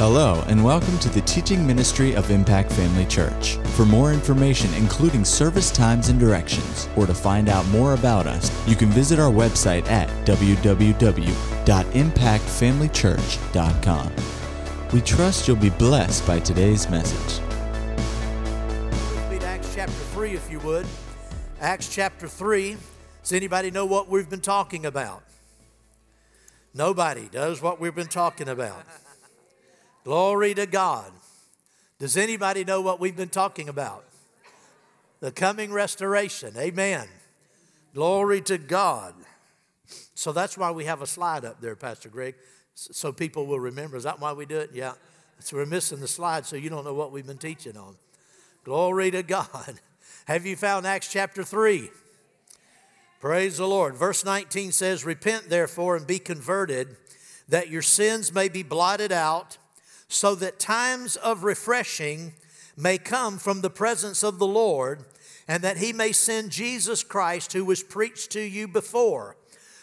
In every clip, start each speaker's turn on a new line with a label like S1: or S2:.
S1: Hello, and welcome to the teaching ministry of Impact Family Church. For more information, including service times and directions, or to find out more about us, you can visit our website at www.impactfamilychurch.com. We trust you'll be blessed by today's message.
S2: Acts chapter 3, if you would. Acts chapter 3. Does anybody know what we've been talking about? Nobody does what we've been talking about. Glory to God. Does anybody know what we've been talking about? The coming restoration. Amen. Glory to God. So that's why we have a slide up there, Pastor Greg, so people will remember. Is that why we do it? Yeah. So we're missing the slide, so you don't know what we've been teaching on. Glory to God. Have you found Acts chapter 3? Praise the Lord. Verse 19 says, Repent therefore and be converted, that your sins may be blotted out so that times of refreshing may come from the presence of the Lord, and that he may send Jesus Christ, who was preached to you before,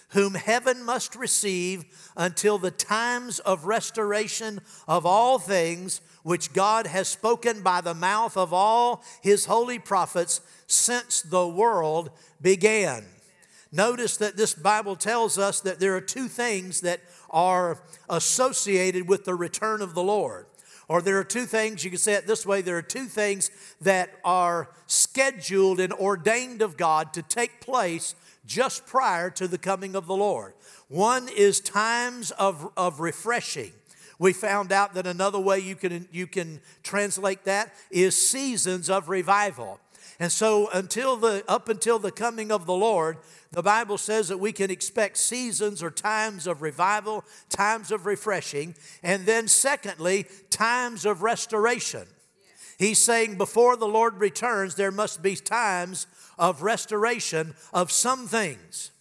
S2: whom heaven must receive until the times of restoration of all things, which God has spoken by the mouth of all his holy prophets since the world began. Notice that this Bible tells us that there are two things that are associated with the return of the Lord. Or there are two things, you can say it this way there are two things that are scheduled and ordained of God to take place just prior to the coming of the Lord. One is times of, of refreshing. We found out that another way you can, you can translate that is seasons of revival. And so until the up until the coming of the Lord, the Bible says that we can expect seasons or times of revival, times of refreshing, and then, secondly, times of restoration. He's saying before the Lord returns, there must be times of restoration of some things.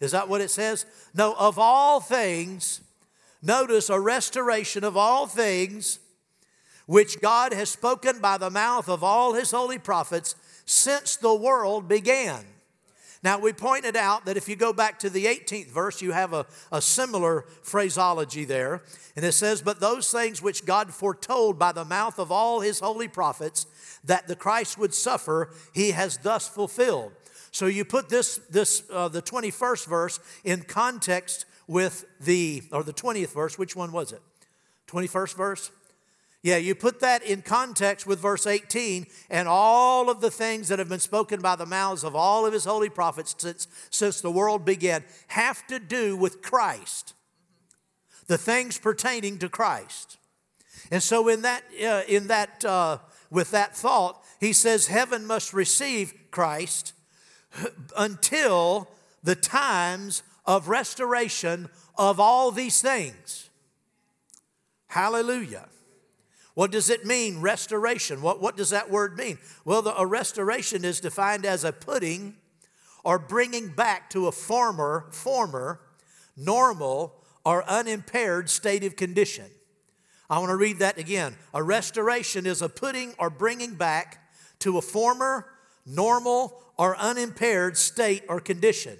S2: Is that what it says? No, of all things, notice a restoration of all things which God has spoken by the mouth of all his holy prophets since the world began. Now, we pointed out that if you go back to the 18th verse, you have a, a similar phraseology there. And it says, But those things which God foretold by the mouth of all his holy prophets that the Christ would suffer, he has thus fulfilled. So you put this, this uh, the 21st verse in context with the, or the 20th verse, which one was it? 21st verse? Yeah, you put that in context with verse 18 and all of the things that have been spoken by the mouths of all of his holy prophets since, since the world began have to do with Christ, the things pertaining to Christ. And so, in that, uh, in that, uh, with that thought, he says, Heaven must receive Christ until the times of restoration of all these things. Hallelujah. What does it mean, restoration? What, what does that word mean? Well, the, a restoration is defined as a putting or bringing back to a former, former, normal, or unimpaired state of condition. I want to read that again. A restoration is a putting or bringing back to a former, normal, or unimpaired state or condition.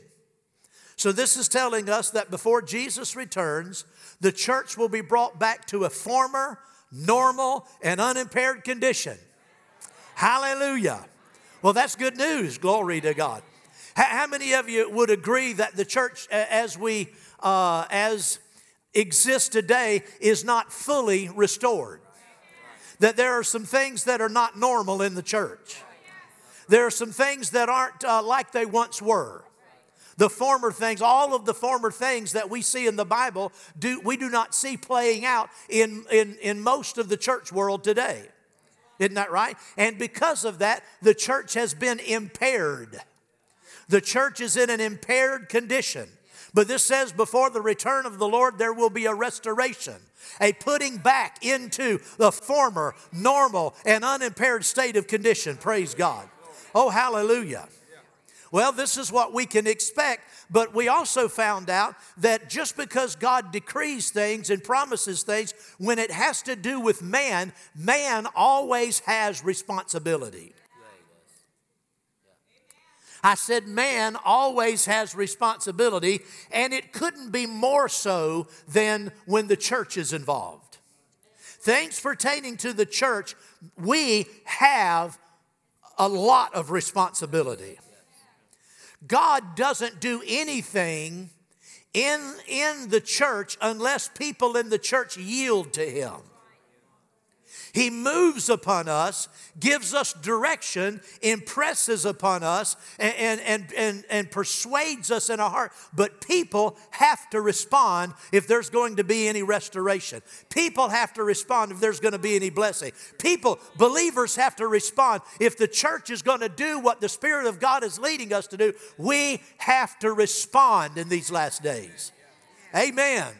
S2: So, this is telling us that before Jesus returns, the church will be brought back to a former, normal, and unimpaired condition. Hallelujah. Well, that's good news. Glory to God. How many of you would agree that the church, as we uh, as exists today, is not fully restored? That there are some things that are not normal in the church. There are some things that aren't uh, like they once were. The former things, all of the former things that we see in the Bible, do, we do not see playing out in, in, in most of the church world today. Isn't that right? And because of that, the church has been impaired. The church is in an impaired condition. But this says before the return of the Lord, there will be a restoration, a putting back into the former, normal, and unimpaired state of condition. Praise God. Oh, hallelujah. Well, this is what we can expect, but we also found out that just because God decrees things and promises things, when it has to do with man, man always has responsibility. I said, man always has responsibility, and it couldn't be more so than when the church is involved. things pertaining to the church, we have a lot of responsibility. God doesn't do anything in, in the church unless people in the church yield to Him. He moves upon us, gives us direction, impresses upon us, and, and, and, and, persuades us in our heart. But people have to respond if there's going to be any restoration. People have to respond if there's going to be any blessing. People, believers have to respond if the church is going to do what the Spirit of God is leading us to do. We have to respond in these last days. Amen.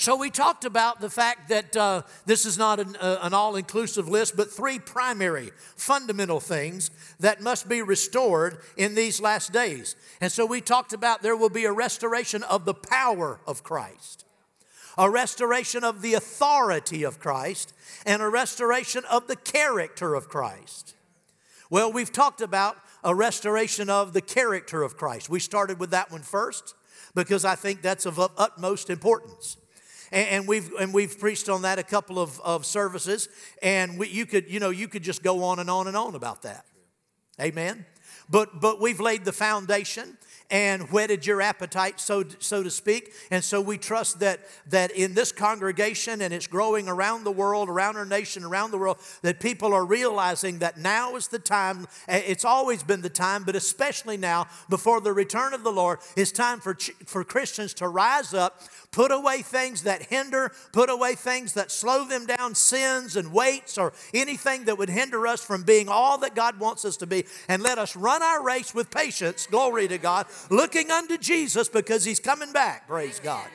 S2: So we talked about the fact that uh, this is not an, uh, an all inclusive list, but three primary fundamental things that must be restored in these last days. And so we talked about there will be a restoration of the power of Christ, a restoration of the authority of Christ, and a restoration of the character of Christ. Well, we've talked about a restoration of the character of Christ. We started with that one first because I think that's of utmost importance. And, we've and we've preached on that a couple of, of services, and we, you could you know you could just go on and on and on about that. Amen. But but we've laid the foundation and whetted your appetite, so, so to speak. And so we trust that, that in this congregation, and it's growing around the world, around our nation, around the world, that people are realizing that now is the time. It's always been the time, but especially now, before the return of the Lord, it's time for, for Christians to rise up, put away things that hinder, put away things that slow them down, sins and weights, or anything that would hinder us from being all that God wants us to be, and let us run our race with patience. Glory to God looking unto Jesus because he's coming back. Praise God.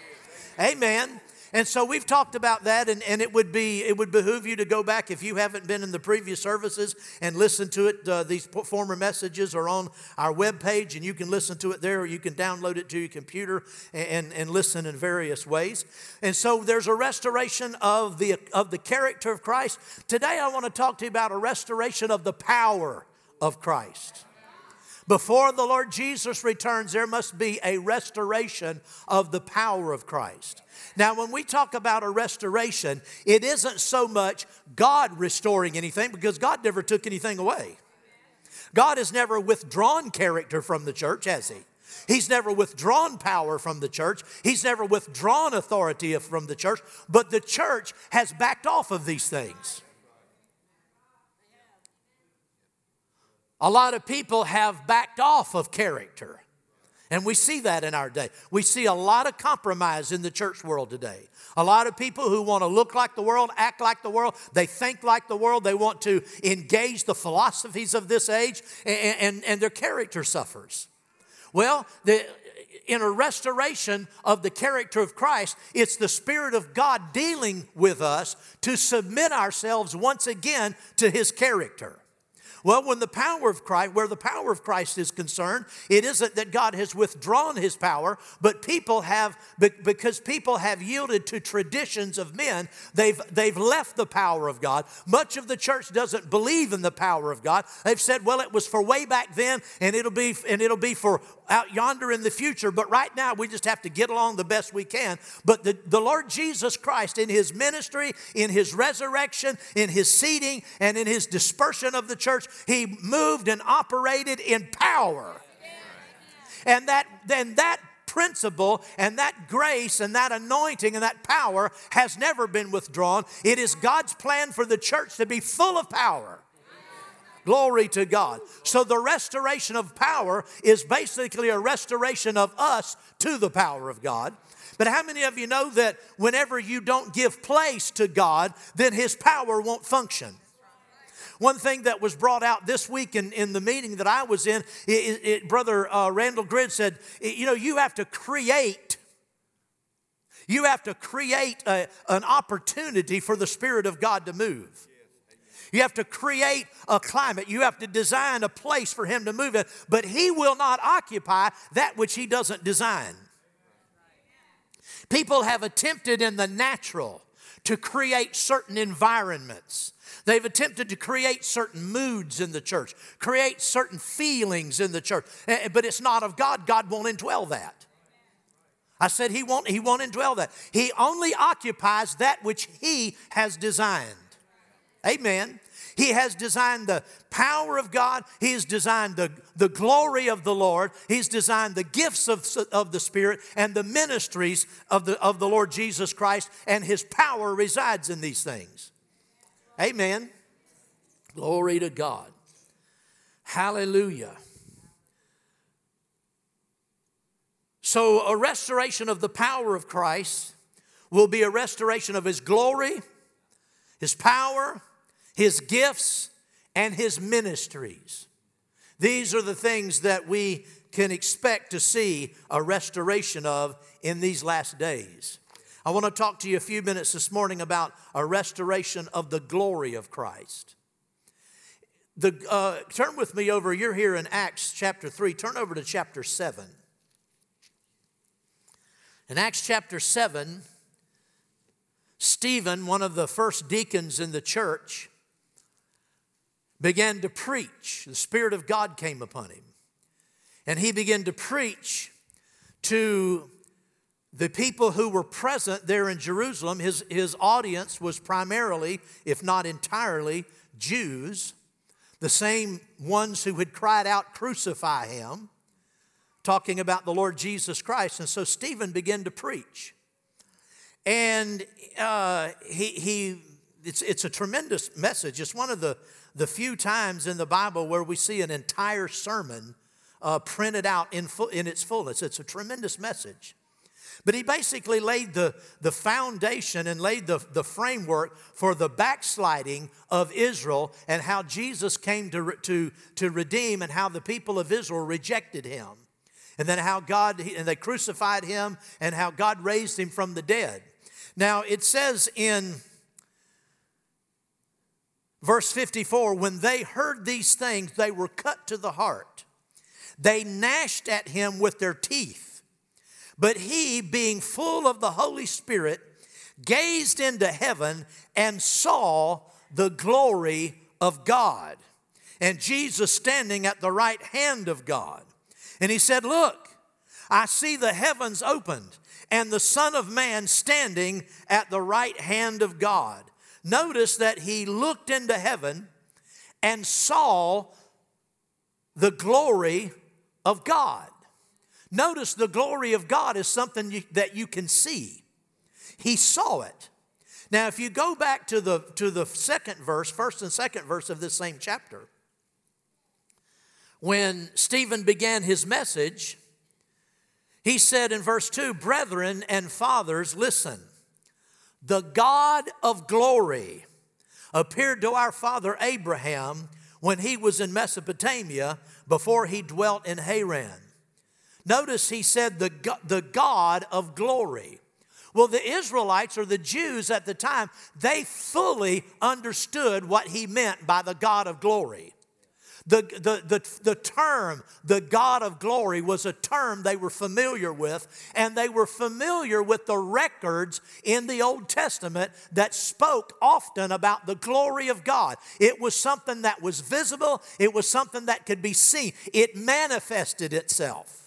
S2: Amen. And so we've talked about that, and, and it would be it would behoove you to go back if you haven't been in the previous services and listen to it. Uh, these former messages are on our webpage, and you can listen to it there, or you can download it to your computer and, and listen in various ways. And so there's a restoration of the of the character of Christ. Today I want to talk to you about a restoration of the power of Christ. Before the Lord Jesus returns, there must be a restoration of the power of Christ. Now, when we talk about a restoration, it isn't so much God restoring anything because God never took anything away. God has never withdrawn character from the church, has He? He's never withdrawn power from the church. He's never withdrawn authority from the church, but the church has backed off of these things. A lot of people have backed off of character. And we see that in our day. We see a lot of compromise in the church world today. A lot of people who want to look like the world, act like the world, they think like the world, they want to engage the philosophies of this age, and, and, and their character suffers. Well, the, in a restoration of the character of Christ, it's the Spirit of God dealing with us to submit ourselves once again to His character. Well, when the power of Christ, where the power of Christ is concerned, it isn't that God has withdrawn his power, but people have, because people have yielded to traditions of men, they've, they've left the power of God. Much of the church doesn't believe in the power of God. They've said, well, it was for way back then, and it'll be, and it'll be for out yonder in the future, but right now we just have to get along the best we can. But the, the Lord Jesus Christ, in his ministry, in his resurrection, in his seating, and in his dispersion of the church, he moved and operated in power. And that then that principle and that grace and that anointing and that power has never been withdrawn. It is God's plan for the church to be full of power. Glory to God. So the restoration of power is basically a restoration of us to the power of God. But how many of you know that whenever you don't give place to God, then His power won't function? One thing that was brought out this week in, in the meeting that I was in, it, it, Brother uh, Randall Grid said, you know, you have to create. You have to create a, an opportunity for the Spirit of God to move. You have to create a climate. You have to design a place for Him to move in. But He will not occupy that which He doesn't design. People have attempted in the natural to create certain environments. They've attempted to create certain moods in the church, create certain feelings in the church, eh, eh, but it's not of God. God won't indwell that. I said he won't, he won't indwell that. He only occupies that which he has designed. Amen. He has designed the power of God. He has designed the, the glory of the Lord. He's designed the gifts of, of the Spirit and the ministries of the, of the Lord Jesus Christ, and His power resides in these things. Amen. Glory to God. Hallelujah. So, a restoration of the power of Christ will be a restoration of His glory, His power, His gifts, and His ministries. These are the things that we can expect to see a restoration of in these last days. I want to talk to you a few minutes this morning about a restoration of the glory of Christ. The, uh, turn with me over, you're here in Acts chapter 3. Turn over to chapter 7. In Acts chapter 7, Stephen, one of the first deacons in the church, began to preach. The Spirit of God came upon him. And he began to preach to the people who were present there in Jerusalem. His, his audience was primarily, if not entirely, Jews, the same ones who had cried out, Crucify him talking about the Lord Jesus Christ. And so Stephen began to preach. And uh, he, he it's, it's a tremendous message. It's one of the, the few times in the Bible where we see an entire sermon uh, printed out in, full, in its fullness. It's a tremendous message. But he basically laid the, the foundation and laid the, the framework for the backsliding of Israel and how Jesus came to, to, to redeem and how the people of Israel rejected him and then how God, and they crucified him, and how God raised him from the dead. Now, it says in verse 54 when they heard these things, they were cut to the heart. They gnashed at him with their teeth. But he, being full of the Holy Spirit, gazed into heaven and saw the glory of God, and Jesus standing at the right hand of God. And he said, Look, I see the heavens opened and the Son of Man standing at the right hand of God. Notice that he looked into heaven and saw the glory of God. Notice the glory of God is something you, that you can see. He saw it. Now, if you go back to the, to the second verse, first and second verse of this same chapter, when Stephen began his message, he said in verse 2 Brethren and fathers, listen. The God of glory appeared to our father Abraham when he was in Mesopotamia before he dwelt in Haran. Notice he said, the, the God of glory. Well, the Israelites or the Jews at the time, they fully understood what he meant by the God of glory. The, the, the, the term, the God of glory, was a term they were familiar with, and they were familiar with the records in the Old Testament that spoke often about the glory of God. It was something that was visible, it was something that could be seen, it manifested itself.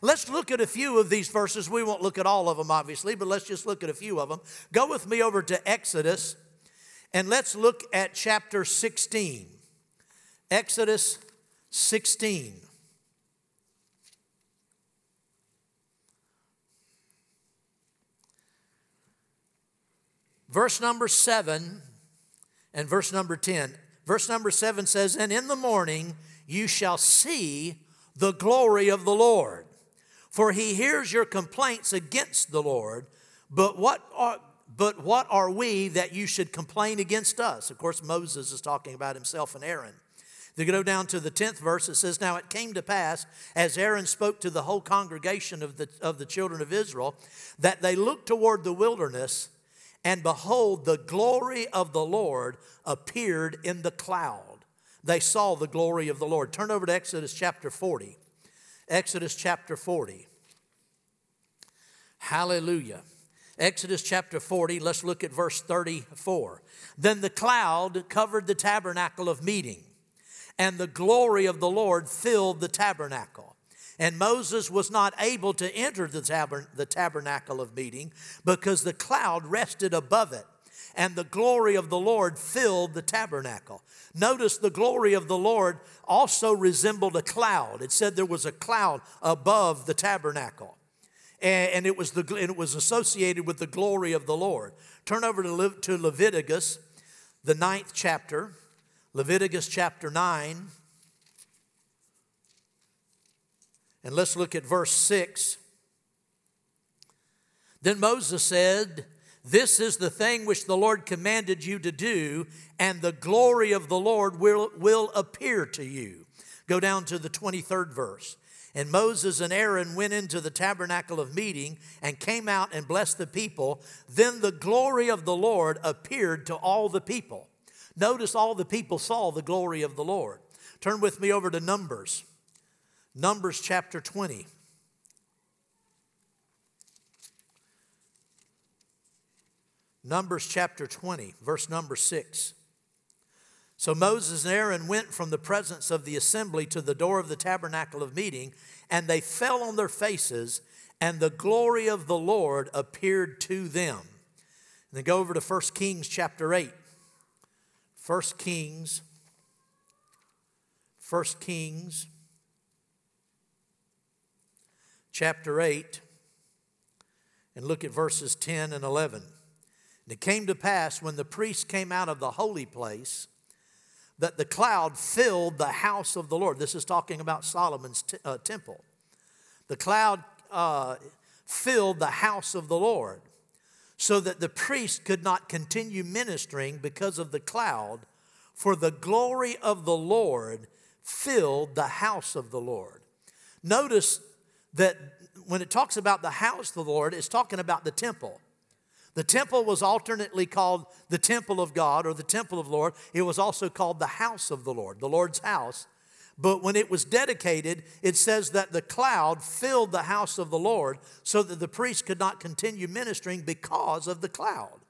S2: Let's look at a few of these verses. We won't look at all of them, obviously, but let's just look at a few of them. Go with me over to Exodus, and let's look at chapter 16. Exodus 16. Verse number 7 and verse number 10. Verse number 7 says, And in the morning you shall see the glory of the Lord, for he hears your complaints against the Lord. But what are, but what are we that you should complain against us? Of course, Moses is talking about himself and Aaron. They go down to the 10th verse, it says, Now it came to pass, as Aaron spoke to the whole congregation of the, of the children of Israel, that they looked toward the wilderness, and behold, the glory of the Lord appeared in the cloud. They saw the glory of the Lord. Turn over to Exodus chapter 40. Exodus chapter 40. Hallelujah. Exodus chapter 40, let's look at verse 34. Then the cloud covered the tabernacle of meeting and the glory of the Lord filled the tabernacle. And Moses was not able to enter the, tabern- the tabernacle of meeting because the cloud rested above it and the glory of the Lord filled the tabernacle. Notice the glory of the Lord also resembled a cloud. It said there was a cloud above the tabernacle. And, it, was the, and it was associated with the glory of the Lord. Turn over to, Le, to Leviticus, the ninth chapter, Leviticus chapter 9. And let's look at verse 6. Then Moses said, This is the thing which the Lord commanded you to do, and the glory of the Lord will, will appear to you. Go down to the 23rd verse. And Moses and Aaron went into the tabernacle of meeting and came out and blessed the people. Then the glory of the Lord appeared to all the people. Notice all the people saw the glory of the Lord. Turn with me over to Numbers. Numbers chapter 20. Numbers chapter 20, verse number 6. So Moses and Aaron went from the presence of the assembly to the door of the tabernacle of meeting, and they fell on their faces, and the glory of the Lord appeared to them. And then go over to 1 Kings chapter 8. 1 Kings, 1 Kings chapter 8 and look at verses 10 and 11. And it came to pass when the priest came out of the holy place that the cloud filled the house of the Lord. This is talking about Solomon's t- uh, temple. The cloud uh, filled the house of the Lord so that the priest could not continue ministering because of the cloud, for the glory of the Lord filled the house of the Lord. Notice that when it talks about the house of the Lord, it's talking about the temple. The temple was alternately called the temple of God or the temple of the Lord. It was also called the house of the Lord, the Lord's house. But when it was dedicated, it says that the cloud filled the house of the Lord so that the priest could not continue ministering because of the cloud.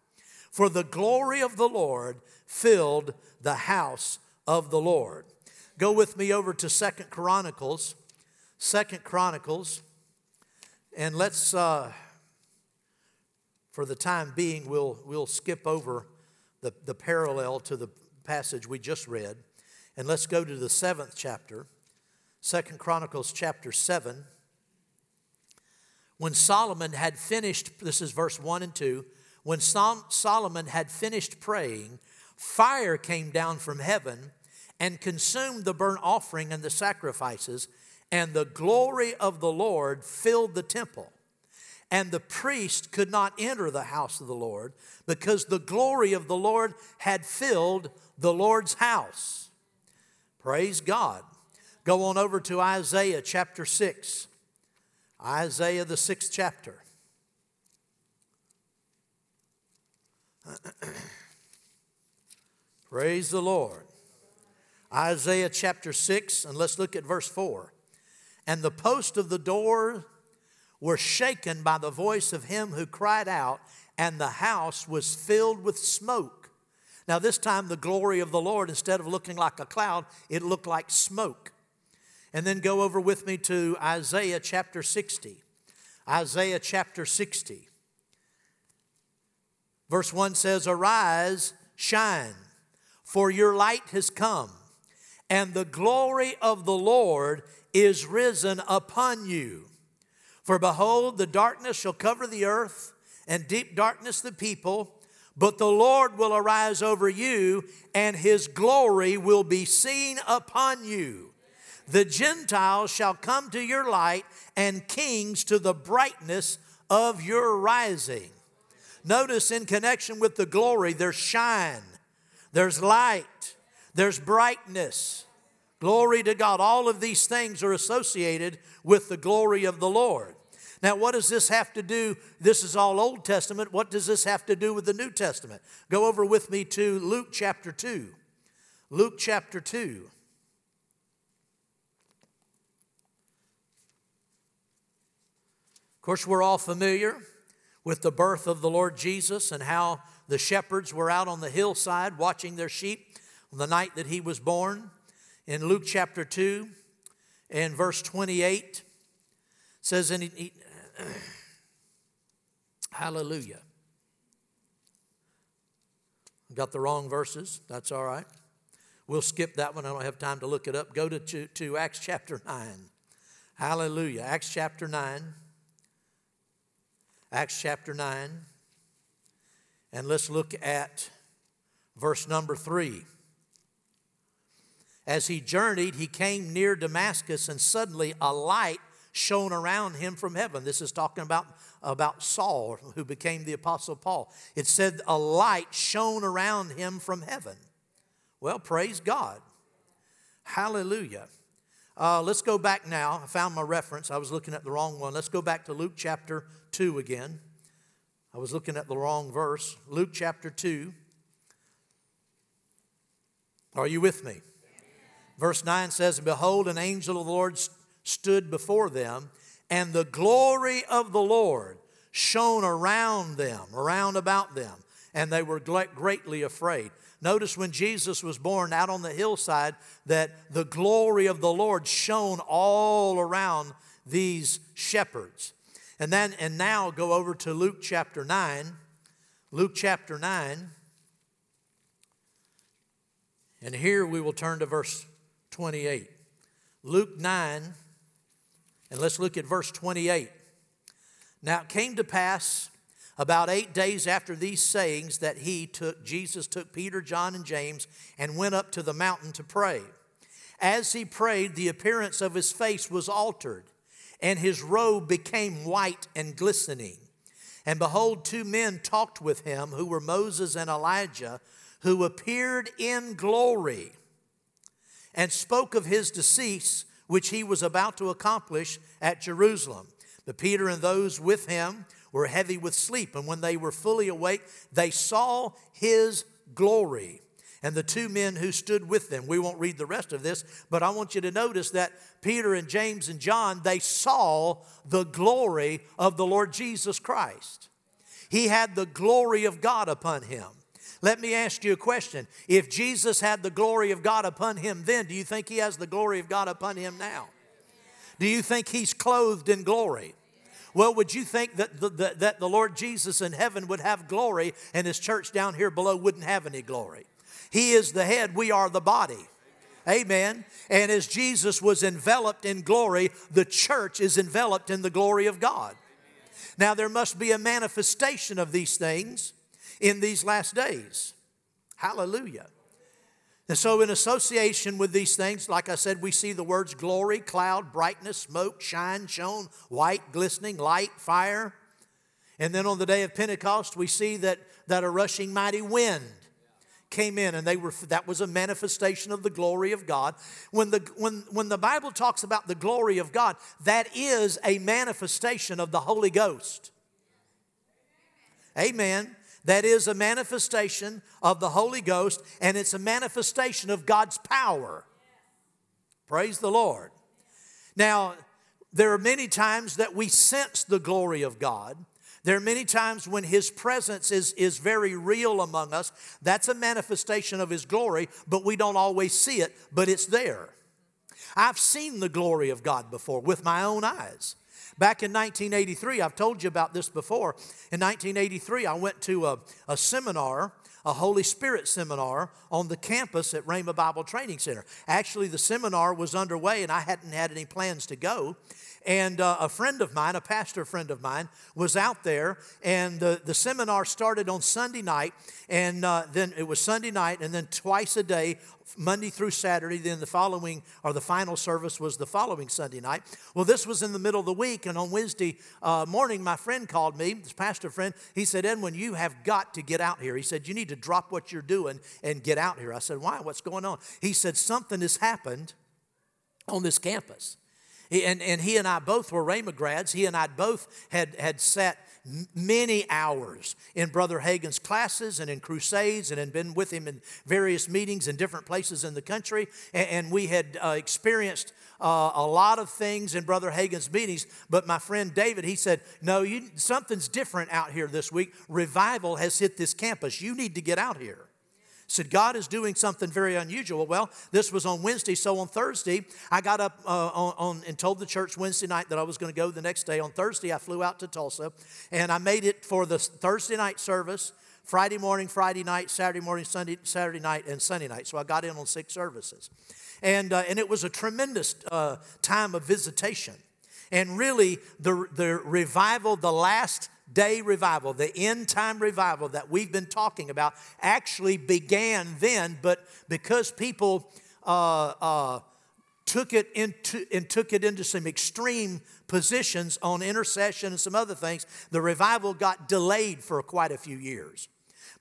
S2: For the glory of the Lord filled the house of the Lord. Go with me over to Second Chronicles Second Chronicles, and let's, uh, for the time being, we'll, we'll skip over the, the parallel to the passage we just read, and let's go to the seventh chapter, Second Chronicles chapter 7. When Solomon had finished, this is verse 1 and 2, when Solomon had finished praying, fire came down from heaven and consumed the burnt offering and the sacrifices and the glory of the Lord filled the temple. And the priest could not enter the house of the Lord because the glory of the Lord had filled the Lord's house. Praise God. Go on over to Isaiah chapter 6. Isaiah, the sixth chapter. Praise the Lord. Isaiah chapter 6, and let's look at verse 4 and the post of the door were shaken by the voice of him who cried out, and the house was filled with smoke. Now, this time, the glory of the Lord, instead of looking like a cloud, it looked like smoke. And then go over with me to Isaiah chapter 60. Isaiah chapter 60. Verse 1 says, Arise, shine, for your light has come, and the glory of the Lord is risen upon you. For behold, the darkness shall cover the earth, and deep darkness the people. But the Lord will arise over you, and his glory will be seen upon you. The Gentiles shall come to your light, and kings to the brightness of your rising. Notice in connection with the glory, there's shine, there's light, there's brightness. Glory to God. All of these things are associated with the glory of the Lord. Now, what does this have to do? This is all Old Testament. What does this have to do with the New Testament? Go over with me to Luke chapter 2. Luke chapter 2. Of course, we're all familiar with the birth of the Lord Jesus and how the shepherds were out on the hillside watching their sheep on the night that he was born in Luke chapter 2 and verse 28. says in he, hallelujah. Got the wrong verses. That's all right. We'll skip that one. I don't have time to look it up. Go to, to, to acts chapter 9 hallelujah. Acts chapter 9 acts chapter 9 and let's look at verse number 3 as he journeyed, he came near Damascus, and suddenly a light shone around him from heaven. This is talking about, about Saul, who became the Apostle Paul. It said a light shone around him from heaven. Well, praise God. Hallelujah. Uh, let's go back now. I found my reference. I was looking at the wrong one. Let's go back to Luke chapter 2 again. I was looking at the wrong verse. Luke chapter 2. Are you with me? Verse 9 says, Behold, an angel of the Lord stood before them, and the glory of the Lord shone around them, around about them, and they were greatly afraid. Notice when Jesus was born out on the hillside that the glory of the Lord shone all around these shepherds. And then and now go over to Luke chapter 9. Luke chapter 9. And here we will turn to verse 28. Luke 9, and let's look at verse 28. Now it came to pass about eight days after these sayings that he took, Jesus took Peter, John, and James and went up to the mountain to pray. As he prayed, the appearance of his face was altered, and his robe became white and glistening. And behold, two men talked with him, who were Moses and Elijah, who appeared in glory and spoke of his decease, which he was about to accomplish at Jerusalem. But Peter and those with him were heavy with sleep, and when they were fully awake, they saw his glory. And the two men who stood with them, we won't read the rest of this, but I want you to notice that Peter and James and John, they saw the glory of the Lord Jesus Christ. He had the glory of God upon him. Let me ask you a question. If Jesus had the glory of God upon him then, do you think he has the glory of God upon him now? Do you think he's clothed in glory? Well, would you think that the, the, that the Lord Jesus in heaven would have glory and his church down here below wouldn't have any glory? He is the head, we are the body. Amen. And as Jesus was enveloped in glory, the church is enveloped in the glory of God. Now, there must be a manifestation of these things in these last days. Hallelujah. And so, in association with these things, like I said, we see the words glory, cloud, brightness, smoke, shine, shone, white, glistening, light, fire. And then on the day of Pentecost, we see that, that a rushing mighty wind came in and they were that was a manifestation of the glory of God. When the when when the Bible talks about the glory of God, that is a manifestation of the Holy Ghost. Amen. That is a manifestation of the Holy Ghost, and it's a manifestation of God's power. Praise the Lord. Now, there are many times that we sense the glory of God. There are many times when His presence is, is very real among us. That's a manifestation of His glory, but we don't always see it, but it's there. I've seen the glory of God before with my own eyes. Back in 1983, I've told you about this before. In 1983, I went to a, a seminar a Holy Spirit seminar on the campus at Rhema Bible Training Center. Actually, the seminar was underway and I hadn't had any plans to go. And uh, a friend of mine, a pastor friend of mine, was out there, and the, the seminar started on Sunday night, and uh, then it was Sunday night, and then twice a day, Monday through Saturday. Then the following, or the final service was the following Sunday night. Well, this was in the middle of the week, and on Wednesday uh, morning, my friend called me, this pastor friend. He said, Edwin, you have got to get out here. He said, You need to drop what you're doing and get out here. I said, Why? What's going on? He said, Something has happened on this campus. And, and he and I both were Rhema grads. He and I both had, had sat many hours in Brother Hagin's classes and in crusades and had been with him in various meetings in different places in the country. And, and we had uh, experienced uh, a lot of things in Brother Hagin's meetings. But my friend David, he said, No, you, something's different out here this week. Revival has hit this campus. You need to get out here. Said, God is doing something very unusual. Well, this was on Wednesday, so on Thursday, I got up uh, on, on, and told the church Wednesday night that I was going to go the next day. On Thursday, I flew out to Tulsa, and I made it for the Thursday night service. Friday morning, Friday night, Saturday morning, Sunday, Saturday night, and Sunday night. So I got in on six services. And, uh, and it was a tremendous uh, time of visitation. And really, the, the revival, the last day revival, the end time revival that we've been talking about, actually began then, but because people uh, uh, took it into and took it into some extreme positions on intercession and some other things, the revival got delayed for quite a few years.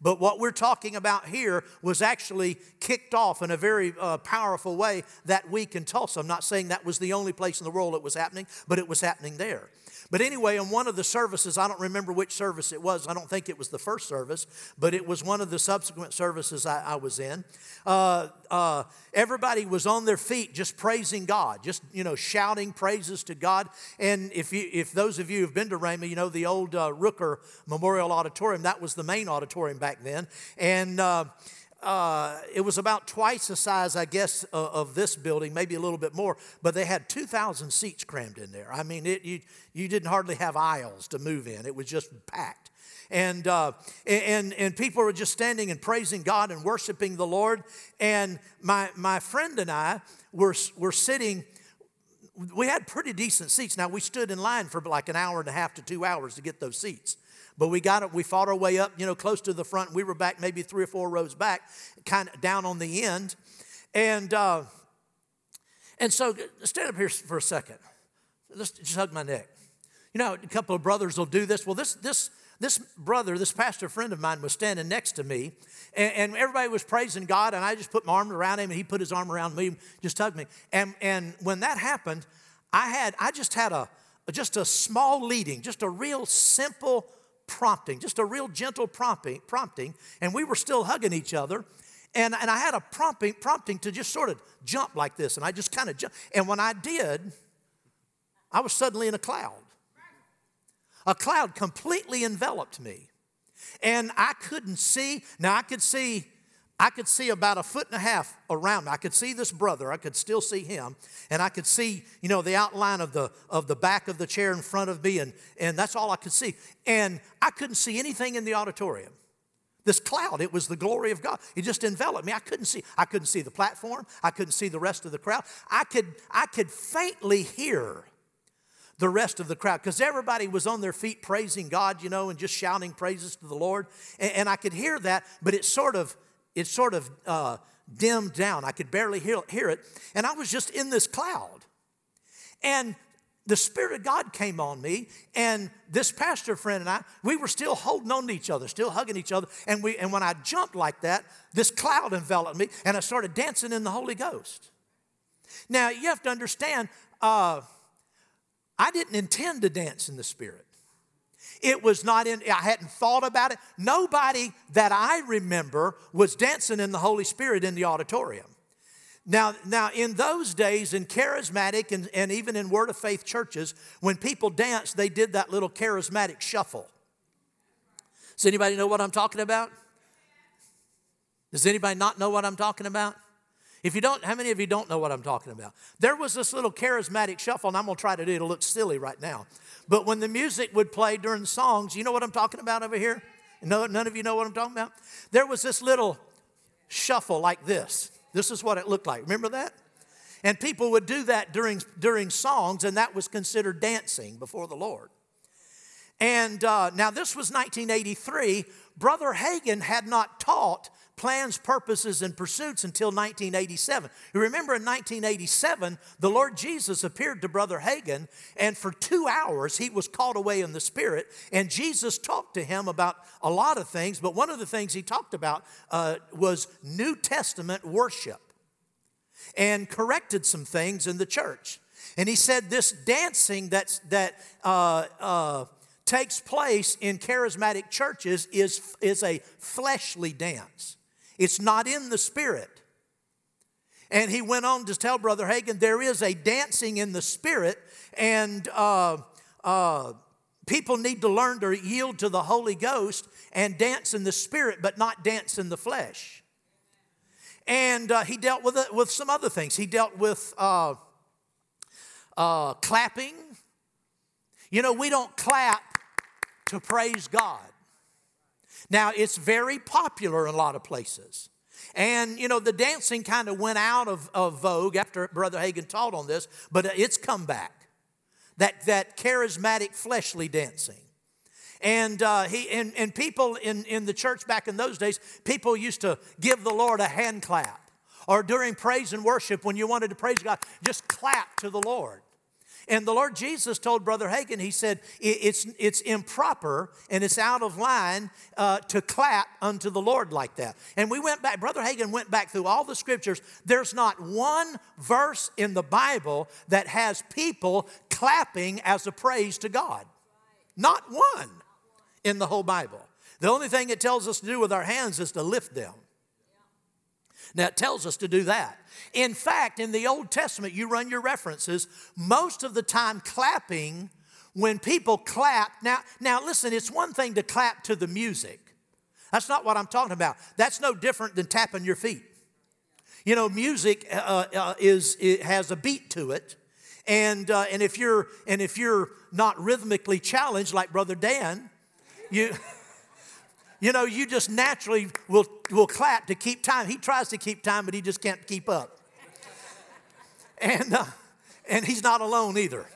S2: But what we're talking about here was actually kicked off in a very uh, powerful way that week in Tulsa. I'm not saying that was the only place in the world it was happening, but it was happening there. But anyway, in one of the services, I don't remember which service it was. I don't think it was the first service, but it was one of the subsequent services I, I was in. Uh, uh, everybody was on their feet just praising God, just, you know, shouting praises to God. And if, you, if those of you who've been to Rhema, you know, the old uh, Rooker Memorial Auditorium, that was the main auditorium back then. And uh, it was about twice the size, I guess, uh, of this building, maybe a little bit more, but they had 2,000 seats crammed in there. I mean, it, you, you didn't hardly have aisles to move in, it was just packed. And, uh, and, and people were just standing and praising God and worshiping the Lord. And my, my friend and I were, were sitting we had pretty decent seats. Now, we stood in line for like an hour and a half to two hours to get those seats. But we got it, we fought our way up, you know, close to the front. We were back maybe three or four rows back, kind of down on the end. And uh, and so stand up here for a second. Just, just hug my neck. You know, a couple of brothers will do this. Well, this this this brother, this pastor friend of mine, was standing next to me, and, and, everybody was praising God, and I just put my arm around him, and he put his arm around me, just hugged me. And and when that happened, I had I just had a just a small leading, just a real simple prompting, just a real gentle prompting, prompting, and we were still hugging each other. And, and I had a prompting, prompting to just sort of jump like this, and I just kind of jumped. And when I did, I was suddenly in a cloud. A cloud completely enveloped me. And I couldn't see. Now, I could see I could see about a foot and a half around me. I could see this brother. I could still see him. And I could see, you know, the outline of the of the back of the chair in front of me, and, and that's all I could see. And I couldn't see anything in the auditorium. This cloud, it was the glory of God. It just enveloped me. I couldn't see. I couldn't see the platform. I couldn't see the rest of the crowd. I could, I could faintly hear the rest of the crowd because everybody was on their feet praising God, you know, and just shouting praises to the Lord. And, and I could hear that, but it sort of it sort of uh, dimmed down. I could barely hear, hear it. And I was just in this cloud. And the Spirit of God came on me, and this pastor friend and I, we were still holding on to each other, still hugging each other. And, we, and when I jumped like that, this cloud enveloped me, and I started dancing in the Holy Ghost. Now, you have to understand, uh, I didn't intend to dance in the Spirit. It was not in, I hadn't thought about it. Nobody that I remember was dancing in the Holy Spirit in the auditorium. Now, now in those days, in charismatic and, and even in Word of Faith churches, when people danced, they did that little charismatic shuffle. Does anybody know what I'm talking about? Does anybody not know what I'm talking about? If you don't, how many of you don't know what I'm talking about? There was this little charismatic shuffle, and I'm gonna try to do it. It'll look silly right now. But when the music would play during songs, you know what I'm talking about over here? No, none of you know what I'm talking about? There was this little shuffle like this. This is what it looked like. Remember that? And people would do that during, during songs, and that was considered dancing before the Lord. And uh, now, this was 1983. Brother Hagin had not taught plans, purposes, and pursuits until 1987. You remember in 1987, the Lord Jesus appeared to Brother Hagin, and for two hours he was caught away in the Spirit, and Jesus talked to him about a lot of things, but one of the things he talked about uh, was New Testament worship and corrected some things in the church. And he said this dancing that's, that uh, uh, takes place in charismatic churches is, is a fleshly dance. It's not in the spirit. And he went on to tell Brother Hagin there is a dancing in the spirit, and uh, uh, people need to learn to yield to the Holy Ghost and dance in the spirit, but not dance in the flesh. And uh, he dealt with, it, with some other things. He dealt with uh, uh, clapping. You know, we don't clap to praise God. Now, it's very popular in a lot of places. And, you know, the dancing kind of went out of, of vogue after Brother Hagin taught on this, but it's come back. That, that charismatic, fleshly dancing. And, uh, he, and, and people in, in the church back in those days, people used to give the Lord a hand clap. Or during praise and worship, when you wanted to praise God, just clap to the Lord. And the Lord Jesus told Brother Hagin, he said, it's, it's improper and it's out of line uh, to clap unto the Lord like that. And we went back, Brother Hagin went back through all the scriptures. There's not one verse in the Bible that has people clapping as a praise to God. Not one in the whole Bible. The only thing it tells us to do with our hands is to lift them. Now, it tells us to do that. In fact, in the Old Testament, you run your references, most of the time clapping, when people clap, now, now listen, it's one thing to clap to the music. That's not what I'm talking about. That's no different than tapping your feet. You know, music uh, uh, is it has a beat to it, and uh, and if you're and if you're not rhythmically challenged like Brother Dan, you. You know, you just naturally will, will clap to keep time. He tries to keep time, but he just can't keep up. And, uh, and he's not alone either.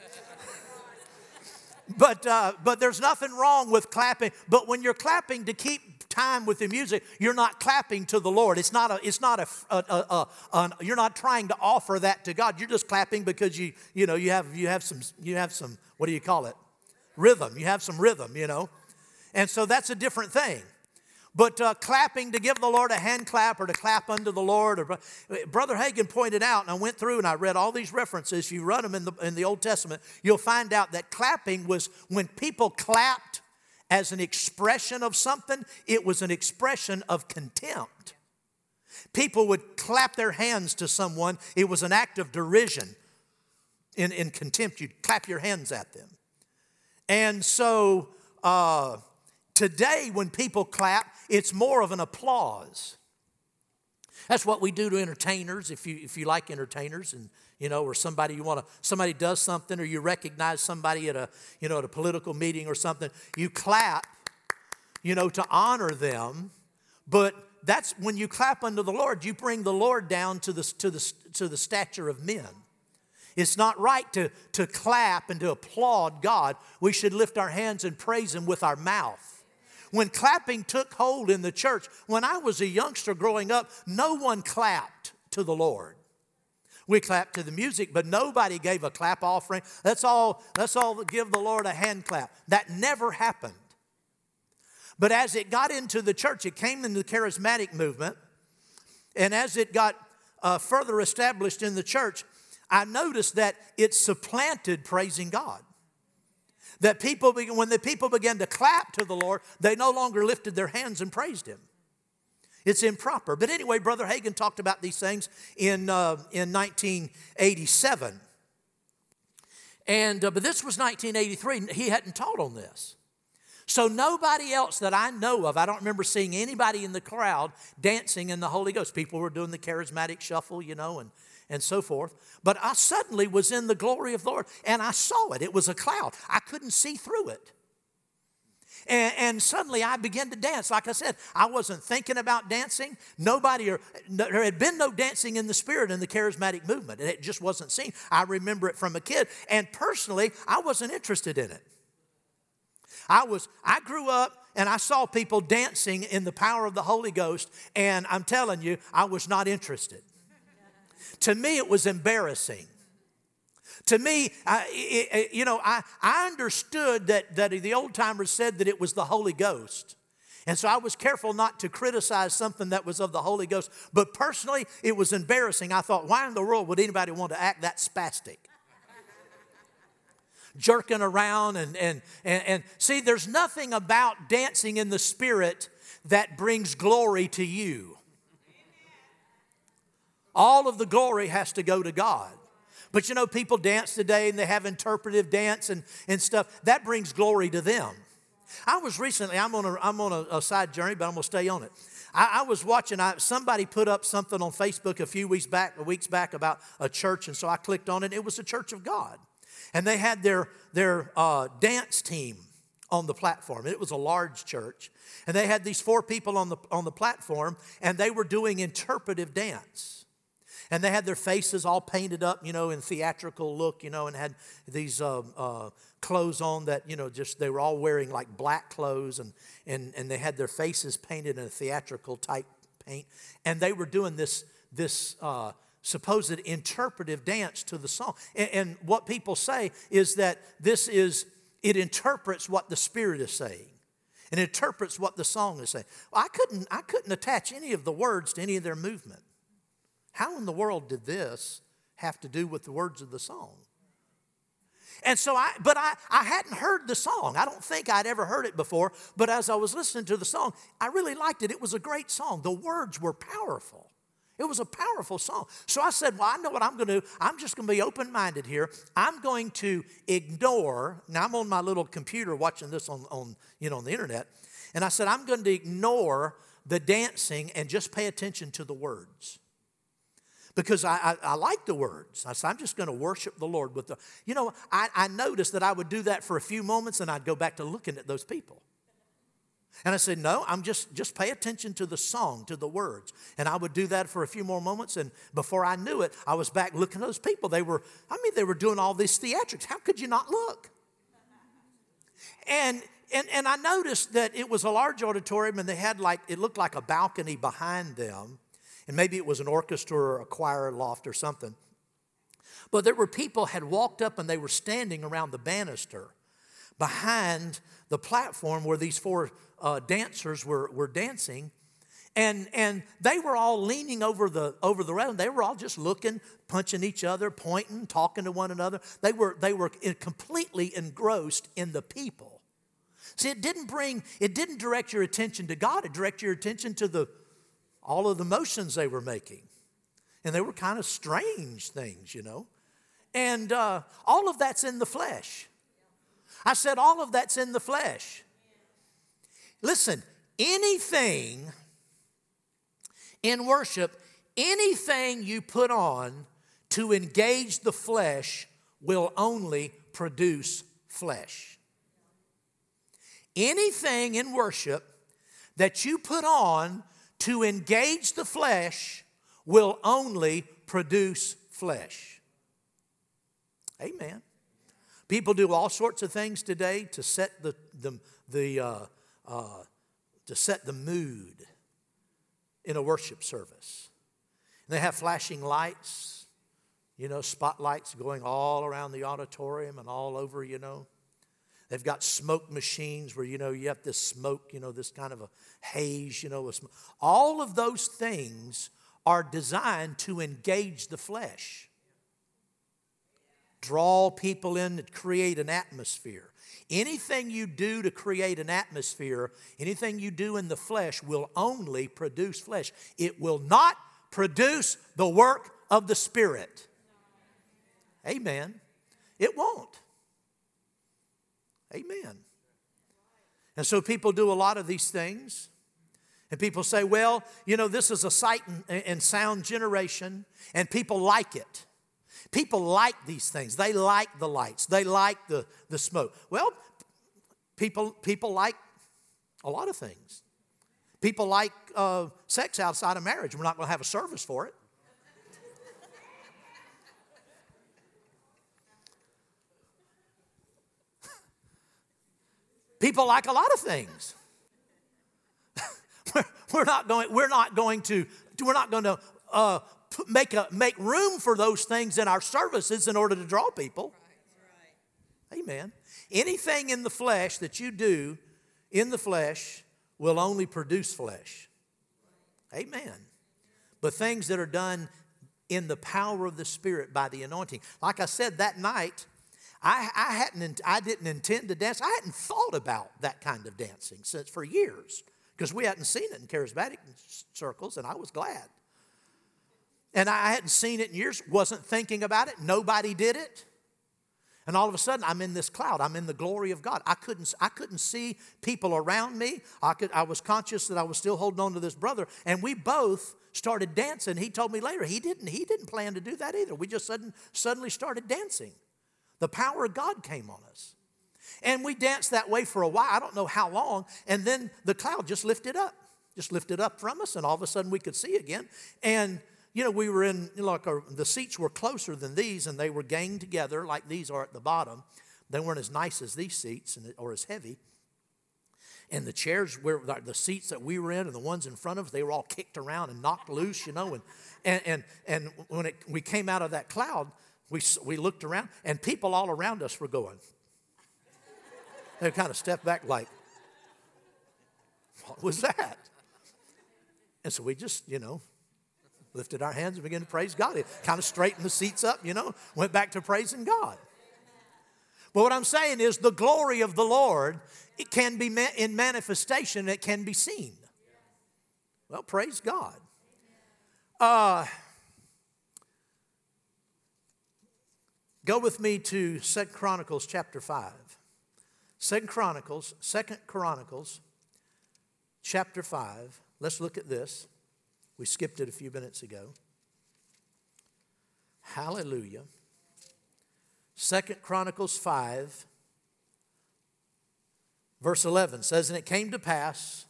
S2: But, uh, but there's nothing wrong with clapping. But when you're clapping to keep time with the music, you're not clapping to the Lord. It's not a, it's not a, a, a, a, you're not trying to offer that to God. You're just clapping because you, you know, you have, you have some, you have some, what do you call it? Rhythm. You have some rhythm, you know. And so that's a different thing. But uh, clapping to give the Lord a hand clap or to clap unto the Lord. Or, Brother Hagin pointed out, and I went through and I read all these references. You run them in the, in the Old Testament, you'll find out that clapping was when people clapped as an expression of something, it was an expression of contempt. People would clap their hands to someone, it was an act of derision. In, in contempt, you'd clap your hands at them. And so, uh, Today, when people clap, it's more of an applause. That's what we do to entertainers. If you if you like entertainers, and you know, or somebody you want to somebody does something, or you recognize somebody at a you know at a political meeting or something, you clap, you know, to honor them. But that's when you clap unto the Lord, you bring the Lord down to the to the to the stature of men. It's not right to, to clap and to applaud God. We should lift our hands and praise Him with our mouth. When clapping took hold in the church, when I was a youngster growing up, no one clapped to the Lord. We clapped to the music, but nobody gave a clap offering. Let's all, let's all give the Lord a hand clap. That never happened. But as it got into the church, it came into the charismatic movement. And as it got uh, further established in the church, I noticed that it supplanted praising God. That people, when the people began to clap to the Lord, they no longer lifted their hands and praised Him. It's improper. But anyway, Brother Hagin talked about these things in, uh, in 1987. And, uh, but this was 1983. He hadn't taught on this. So nobody else that I know of, I don't remember seeing anybody in the crowd dancing in the Holy Ghost. People were doing the charismatic shuffle, you know, and and so forth. But I suddenly was in the glory of the Lord and I saw it. It was a cloud. I couldn't see through it. And, and, suddenly I began to dance. Like I said, I wasn't thinking about dancing. Nobody, or, there had been no dancing in the spirit in the charismatic movement. It just wasn't seen. I remember it from a kid. And personally, I wasn't interested in it. I was, I grew up and I saw people dancing in the power of the Holy Ghost, and I'm telling you, I was not interested. To me, it was embarrassing. To me, I, it, you know, I, I understood that, that the old timers said that it was the Holy Ghost. And so I was careful not to criticize something that was of the Holy Ghost. But personally, it was embarrassing. I thought, why in the world would anybody want to act that spastic? Jerking around and, and, and, and see, there's nothing about dancing in the Spirit that brings glory to you. All of the glory has to go to God. But you know, people dance today and they have interpretive dance and, and stuff. That brings glory to them. I was recently, I'm on a, I'm on a, a side journey, but I'm going to stay on it. I, I was watching, I, somebody put up something on Facebook a few weeks back, weeks back about a church, and so I clicked on it. It was the Church of God. And they had their, their uh, dance team on the platform. It was a large church. And they had these four people on the, on the platform, and they were doing interpretive dance. And they had their faces all painted up, you know, in theatrical look, you know, and had these uh, uh, clothes on that, you know, just they were all wearing like black clothes and, and, and they had their faces painted in a theatrical type paint. And they were doing this, this uh, supposed interpretive dance to the song. And, and what people say is that this is, it interprets what the Spirit is saying and interprets what the song is saying. I couldn't, I couldn't attach any of the words to any of their movement. How in the world did this have to do with the words of the song? And so I, but I, I hadn't heard the song. I don't think I'd ever heard it before. But as I was listening to the song, I really liked it. It was a great song. The words were powerful. It was a powerful song. So I said, Well, I know what I'm going to do. I'm just going to be open minded here. I'm going to ignore, now I'm on my little computer watching this on, on, you know, on the internet. And I said, I'm going to ignore the dancing and just pay attention to the words because I, I, I, like the words. I said, I'm just going to worship the Lord with the, you know, I, I noticed that I would do that for a few moments and I'd go back to looking at those people. And I said, no, I'm just, just pay attention to the song, to the words. And I would do that for a few more moments. And before I knew it, I was back looking at those people. They were, I mean, they were doing all these theatrics. How could you not look? And, and, and I noticed that it was a large auditorium and they had like, it looked like a balcony behind them and maybe it was an orchestra or a choir loft or something. But there were people had walked up and they were standing around the banister behind the platform where these four uh, dancers were, were dancing. And, and they were all leaning over the over the rail. They were all just looking, punching each other, pointing, talking to one another. They were they were completely engrossed in the people. See, it didn't bring it didn't direct your attention to God. It directed your attention to the all of the motions they were making. And they were kind of strange things, you know. And uh, all of that's in the flesh. I said, all of that's in the flesh. Listen, anything in worship, anything you put on to engage the flesh will only produce flesh. Anything in worship that you put on to engage the flesh will only produce flesh. Amen. People do all sorts of things today to set the, the, the uh, uh, to set the mood in a worship service. And they have flashing lights, you know, spotlights going all around the auditorium and all over, you know. They've got smoke machines where, you know, you have this smoke, you know, this kind of a haze, you know. All of those things are designed to engage the flesh, draw people in to create an atmosphere. Anything you do to create an atmosphere, anything you do in the flesh will only produce flesh. It will not produce the work of the Spirit. Amen. It won't. Amen. And so people do a lot of these things. And people say, well, you know, this is a sight and, sound generation, and people like it. People like these things. They like the lights, they like the, the smoke. Well, people, people like a lot of things. People like uh, sex outside of marriage. We're not going to have a service for it. People like a lot of things. we're not going. We're not going to. We're not going to uh, make a make room for those things in our services in order to draw people. Right, right. Amen. Anything in the flesh that you do in the flesh will only produce flesh. Amen. But things that are done in the power of the Spirit by the anointing. Like I said that night, I, I, hadn't, I didn't intend to dance. I hadn't thought about that kind of dancing since for years because we hadn't seen it in charismatic circles, and I was glad. And I hadn't seen it in years, wasn't thinking about it. Nobody did it. And all of a sudden, I'm in this cloud. I'm in the glory of God. I couldn't, I couldn't see people around me. I, could, I was conscious that I was still holding on to this brother. And we both started dancing. He told me later he didn't, he didn't plan to do that either. We just sudden, suddenly started dancing. The power of God came on us. And we danced that way for a while. I don't know how long. And then the cloud just lifted up, just lifted up from us. And all of a sudden we could see again. And you know, we were in, you know, like our, the seats were closer than these and they were ganged together like these are at the bottom. They weren't as nice as these seats and, or as heavy. And the chairs were the seats that we were in and the ones in front of us, they were all kicked around and knocked loose, you know. And, and, and, and when it, we came out of that cloud, we, we looked around and people all around us were going. They kind of stepped back like, what was that? And so we just, you know, lifted our hands and began to praise God. It kind of straightened the seats up, you know, went back to praising God. But what I'm saying is the glory of the Lord, it can be in manifestation, it can be seen. Well, praise God. Uh, go with me to Second Chronicles chapter 5. Second Chronicles, Second Chronicles chapter 5. Let's look at this. We skipped it a few minutes ago. Hallelujah. Second Chronicles 5, verse 11 says, And it came to pass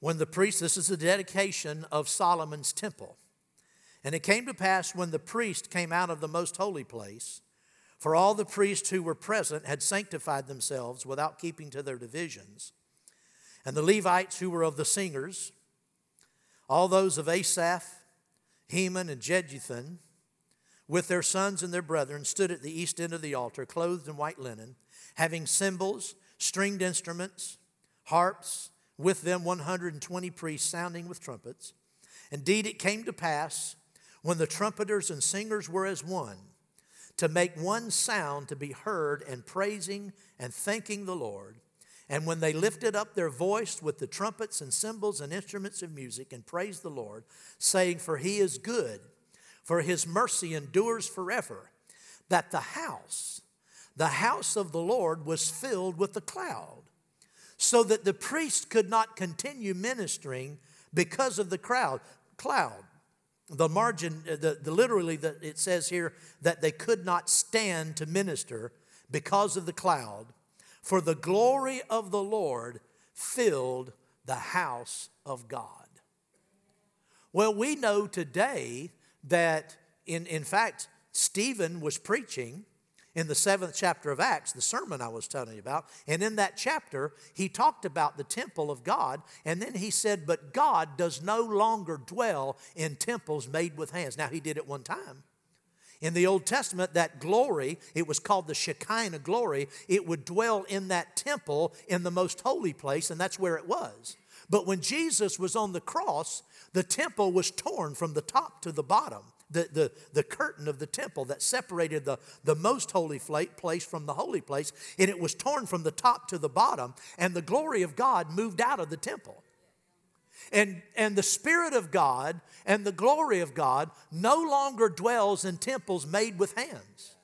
S2: when the priest, this is the dedication of Solomon's temple. And it came to pass when the priest came out of the most holy place, for all the priests who were present had sanctified themselves without keeping to their divisions. And the Levites who were of the singers, all those of Asaph, Heman, and Jeduthun, with their sons and their brethren, stood at the east end of the altar, clothed in white linen, having cymbals, stringed instruments, harps, with them 120 priests sounding with trumpets. Indeed, it came to pass when the trumpeters and singers were as one to make one sound to be heard and praising and thanking the Lord and when they lifted up their voice with the trumpets and cymbals and instruments of music and praised the Lord, saying, For he is good, for his mercy endures forever, that the house, the house of the Lord, was filled with a cloud, so that the priest could not continue ministering because of the crowd. Cloud. The margin, uh, the, the literally, the, it says here that they could not stand to minister because of the cloud for the glory of the Lord filled the house of God. Well, we know today that, in, in fact, Stephen was preaching in the seventh chapter of Acts, the sermon I was telling you about. And in that chapter, he talked about the temple of God. And then he said, But God does no longer dwell in temples made with hands. Now, he did it one time. In the Old Testament, that glory, it was called the Shekinah glory, it would dwell in that temple in the most holy place, and that's where it was. But when Jesus was on the cross, the temple was torn from the top to the bottom. The, the, the curtain of the temple that separated the, the most holy place from the holy place, and it was torn from the top to the bottom, and the glory of God moved out of the temple. And, and the Spirit of God and the glory of God no longer dwells in temples made with hands.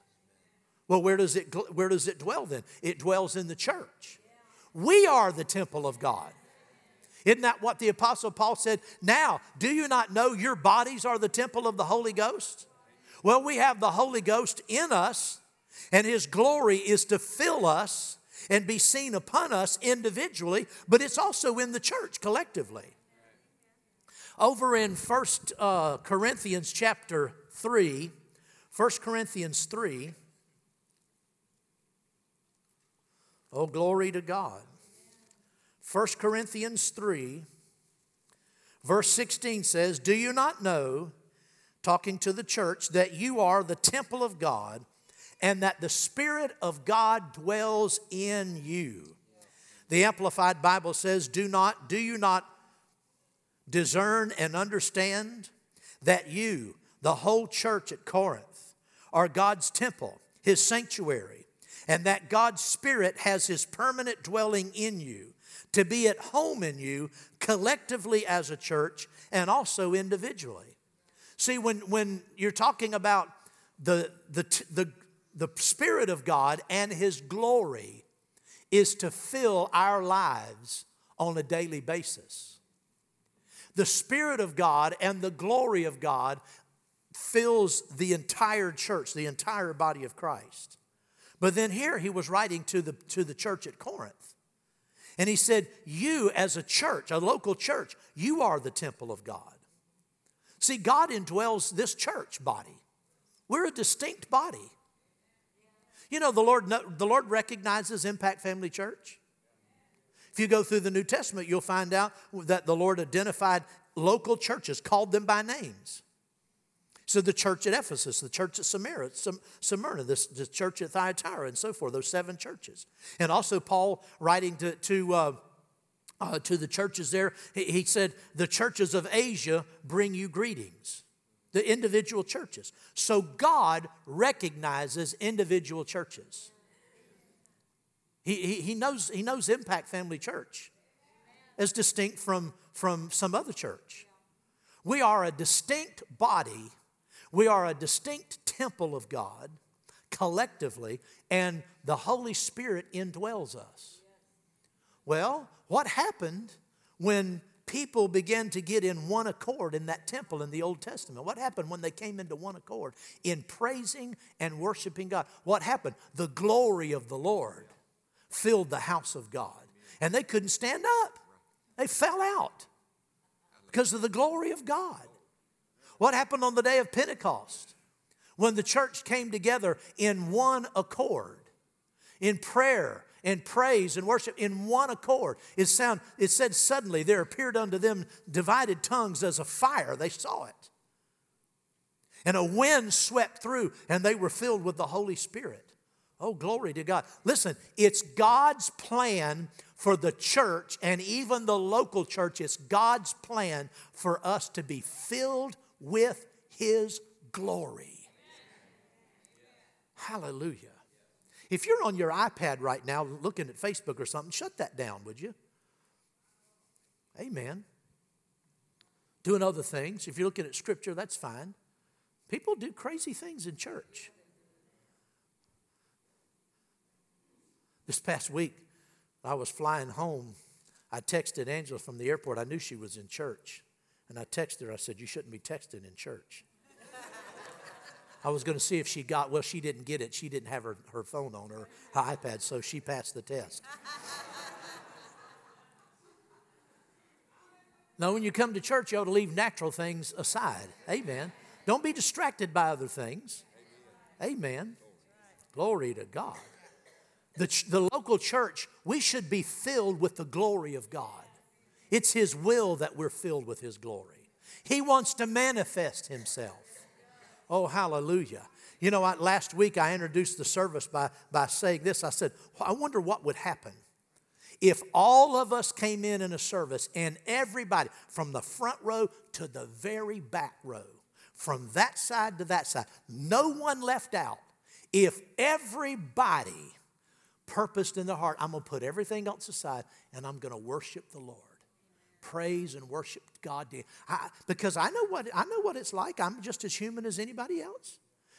S2: Well, where does it, where does it dwell then? It dwells in the church. We are the temple of God. Isn't that what the Apostle Paul said? Now, do you not know your bodies are the temple of the Holy Ghost? Well, we have the Holy Ghost in us, and His glory is to fill us and be seen upon us individually, but it's also in the church collectively. Over in First uh, Corinthians chapter 3, 1 Corinthians 3, oh, glory to God. 1 Corinthians 3, verse 16 says, Do you not know, talking to the church, that you are the temple of God and that the Spirit of God dwells in you? The Amplified Bible says, Do not, do you not discern and understand that you, the whole church at Corinth, are God's temple, His sanctuary, and that God's Spirit has His permanent dwelling in you, to be at home in you collectively as a church and also individually. See, when, when you're talking about the, the, the, the Spirit of God and His glory is to fill our lives on a daily basis. The Spirit of God and the glory of God fills the entire church, the entire body of Christ. But then here he was writing to the, to the church at Corinth. And he said, You, as a church, a local church, you are the temple of God. See, God indwells this church body. We're a distinct body. You know, the Lord, the Lord recognizes Impact Family Church. If you go through the New Testament, you'll find out that the Lord identified local churches, called them by names. So the church at Ephesus, the church at Smyrna, Smyrna this, the church at Thyatira, and so forth, those seven churches. And also Paul writing to, to, uh, uh, to the churches there, he, he said, the churches of Asia bring you greetings. The individual churches. So God recognizes individual churches. He, he, he, knows, he knows Impact Family Church as distinct from, from some other church. We are a distinct body we are a distinct temple of God collectively, and the Holy Spirit indwells us. Well, what happened when people began to get in one accord in that temple in the Old Testament? What happened when they came into one accord in praising and worshiping God? What happened? The glory of the Lord filled the house of God, and they couldn't stand up. They fell out because of the glory of God. What happened on the day of Pentecost? When the church came together in one accord, in prayer and praise and worship in one accord. It, sound, it said, Suddenly there appeared unto them divided tongues as a fire. They saw it. And a wind swept through, and they were filled with the Holy Spirit. Oh, glory to God. Listen, it's God's plan for the church and even the local church. It's God's plan for us to be filled with His glory. Hallelujah. If you're on your iPad right now looking at Facebook or something, shut that down, would you? Amen. Doing other things. If you're looking at Scripture, that's fine. People do crazy things in church. This past week, I was flying home. I texted Angela from the airport. I knew she was in church. And I texted her, I said, You shouldn't be texting in church. I was going to see if she got, well, she didn't get it. She didn't have her, her phone on her, her iPad, so she passed the test. now, when you come to church, you ought to leave natural things aside. Amen. Don't be distracted by other things. Amen. Glory to God. The, the local church, we should be filled with the glory of God. It's His will that we're filled with His glory. He wants to manifest Himself. Oh, hallelujah. You know, I, last week I introduced the service by, by saying this. I said, I wonder what would happen if all of us came in in a service and everybody, from the front row to the very back row, from that side to that side, no one left out. If everybody purposed in their heart, I'm going to put everything else aside and I'm going to worship the Lord praise and worship God I, because I know what I know what it's like. I'm just as human as anybody else.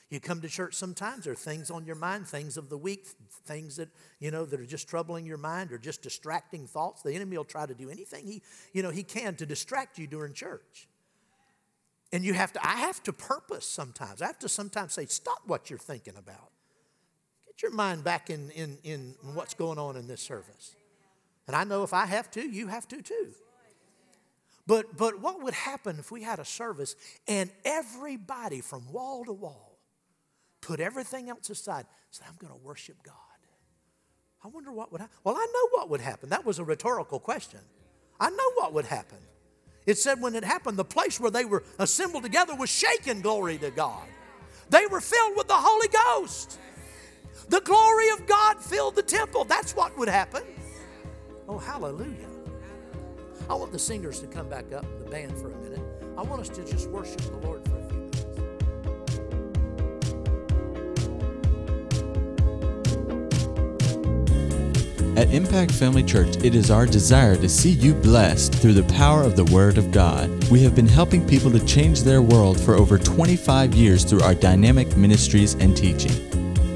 S2: You come to church sometimes, there are things on your mind, things of the week, things that, you know, that are just troubling your mind or just distracting thoughts. The enemy will try to do anything he, you know, he can to distract you during church. And you have to, I have to purpose sometimes. I have to sometimes say, stop what you're thinking about. Get your mind back in, in, in what's going on in this service. And I know if I have to, you have to too. But, but what would happen if we had a service and everybody from wall to wall put everything else aside, said, I'm going to worship God? I wonder what would happen. Well, I know what would happen. That was a rhetorical question. I know what would happen. It said when it happened, the place where they were assembled together was shaken, glory to God. They were filled with the Holy Ghost. The glory of God filled the temple. That's what would happen. Oh, hallelujah. I want the singers to come back up, the band for a minute. I want us to just worship the Lord for a few
S1: minutes. At Impact Family Church, it is our desire to see you blessed through the power of the Word of God. We have been helping people to change their world for over 25 years through our dynamic ministries and teaching.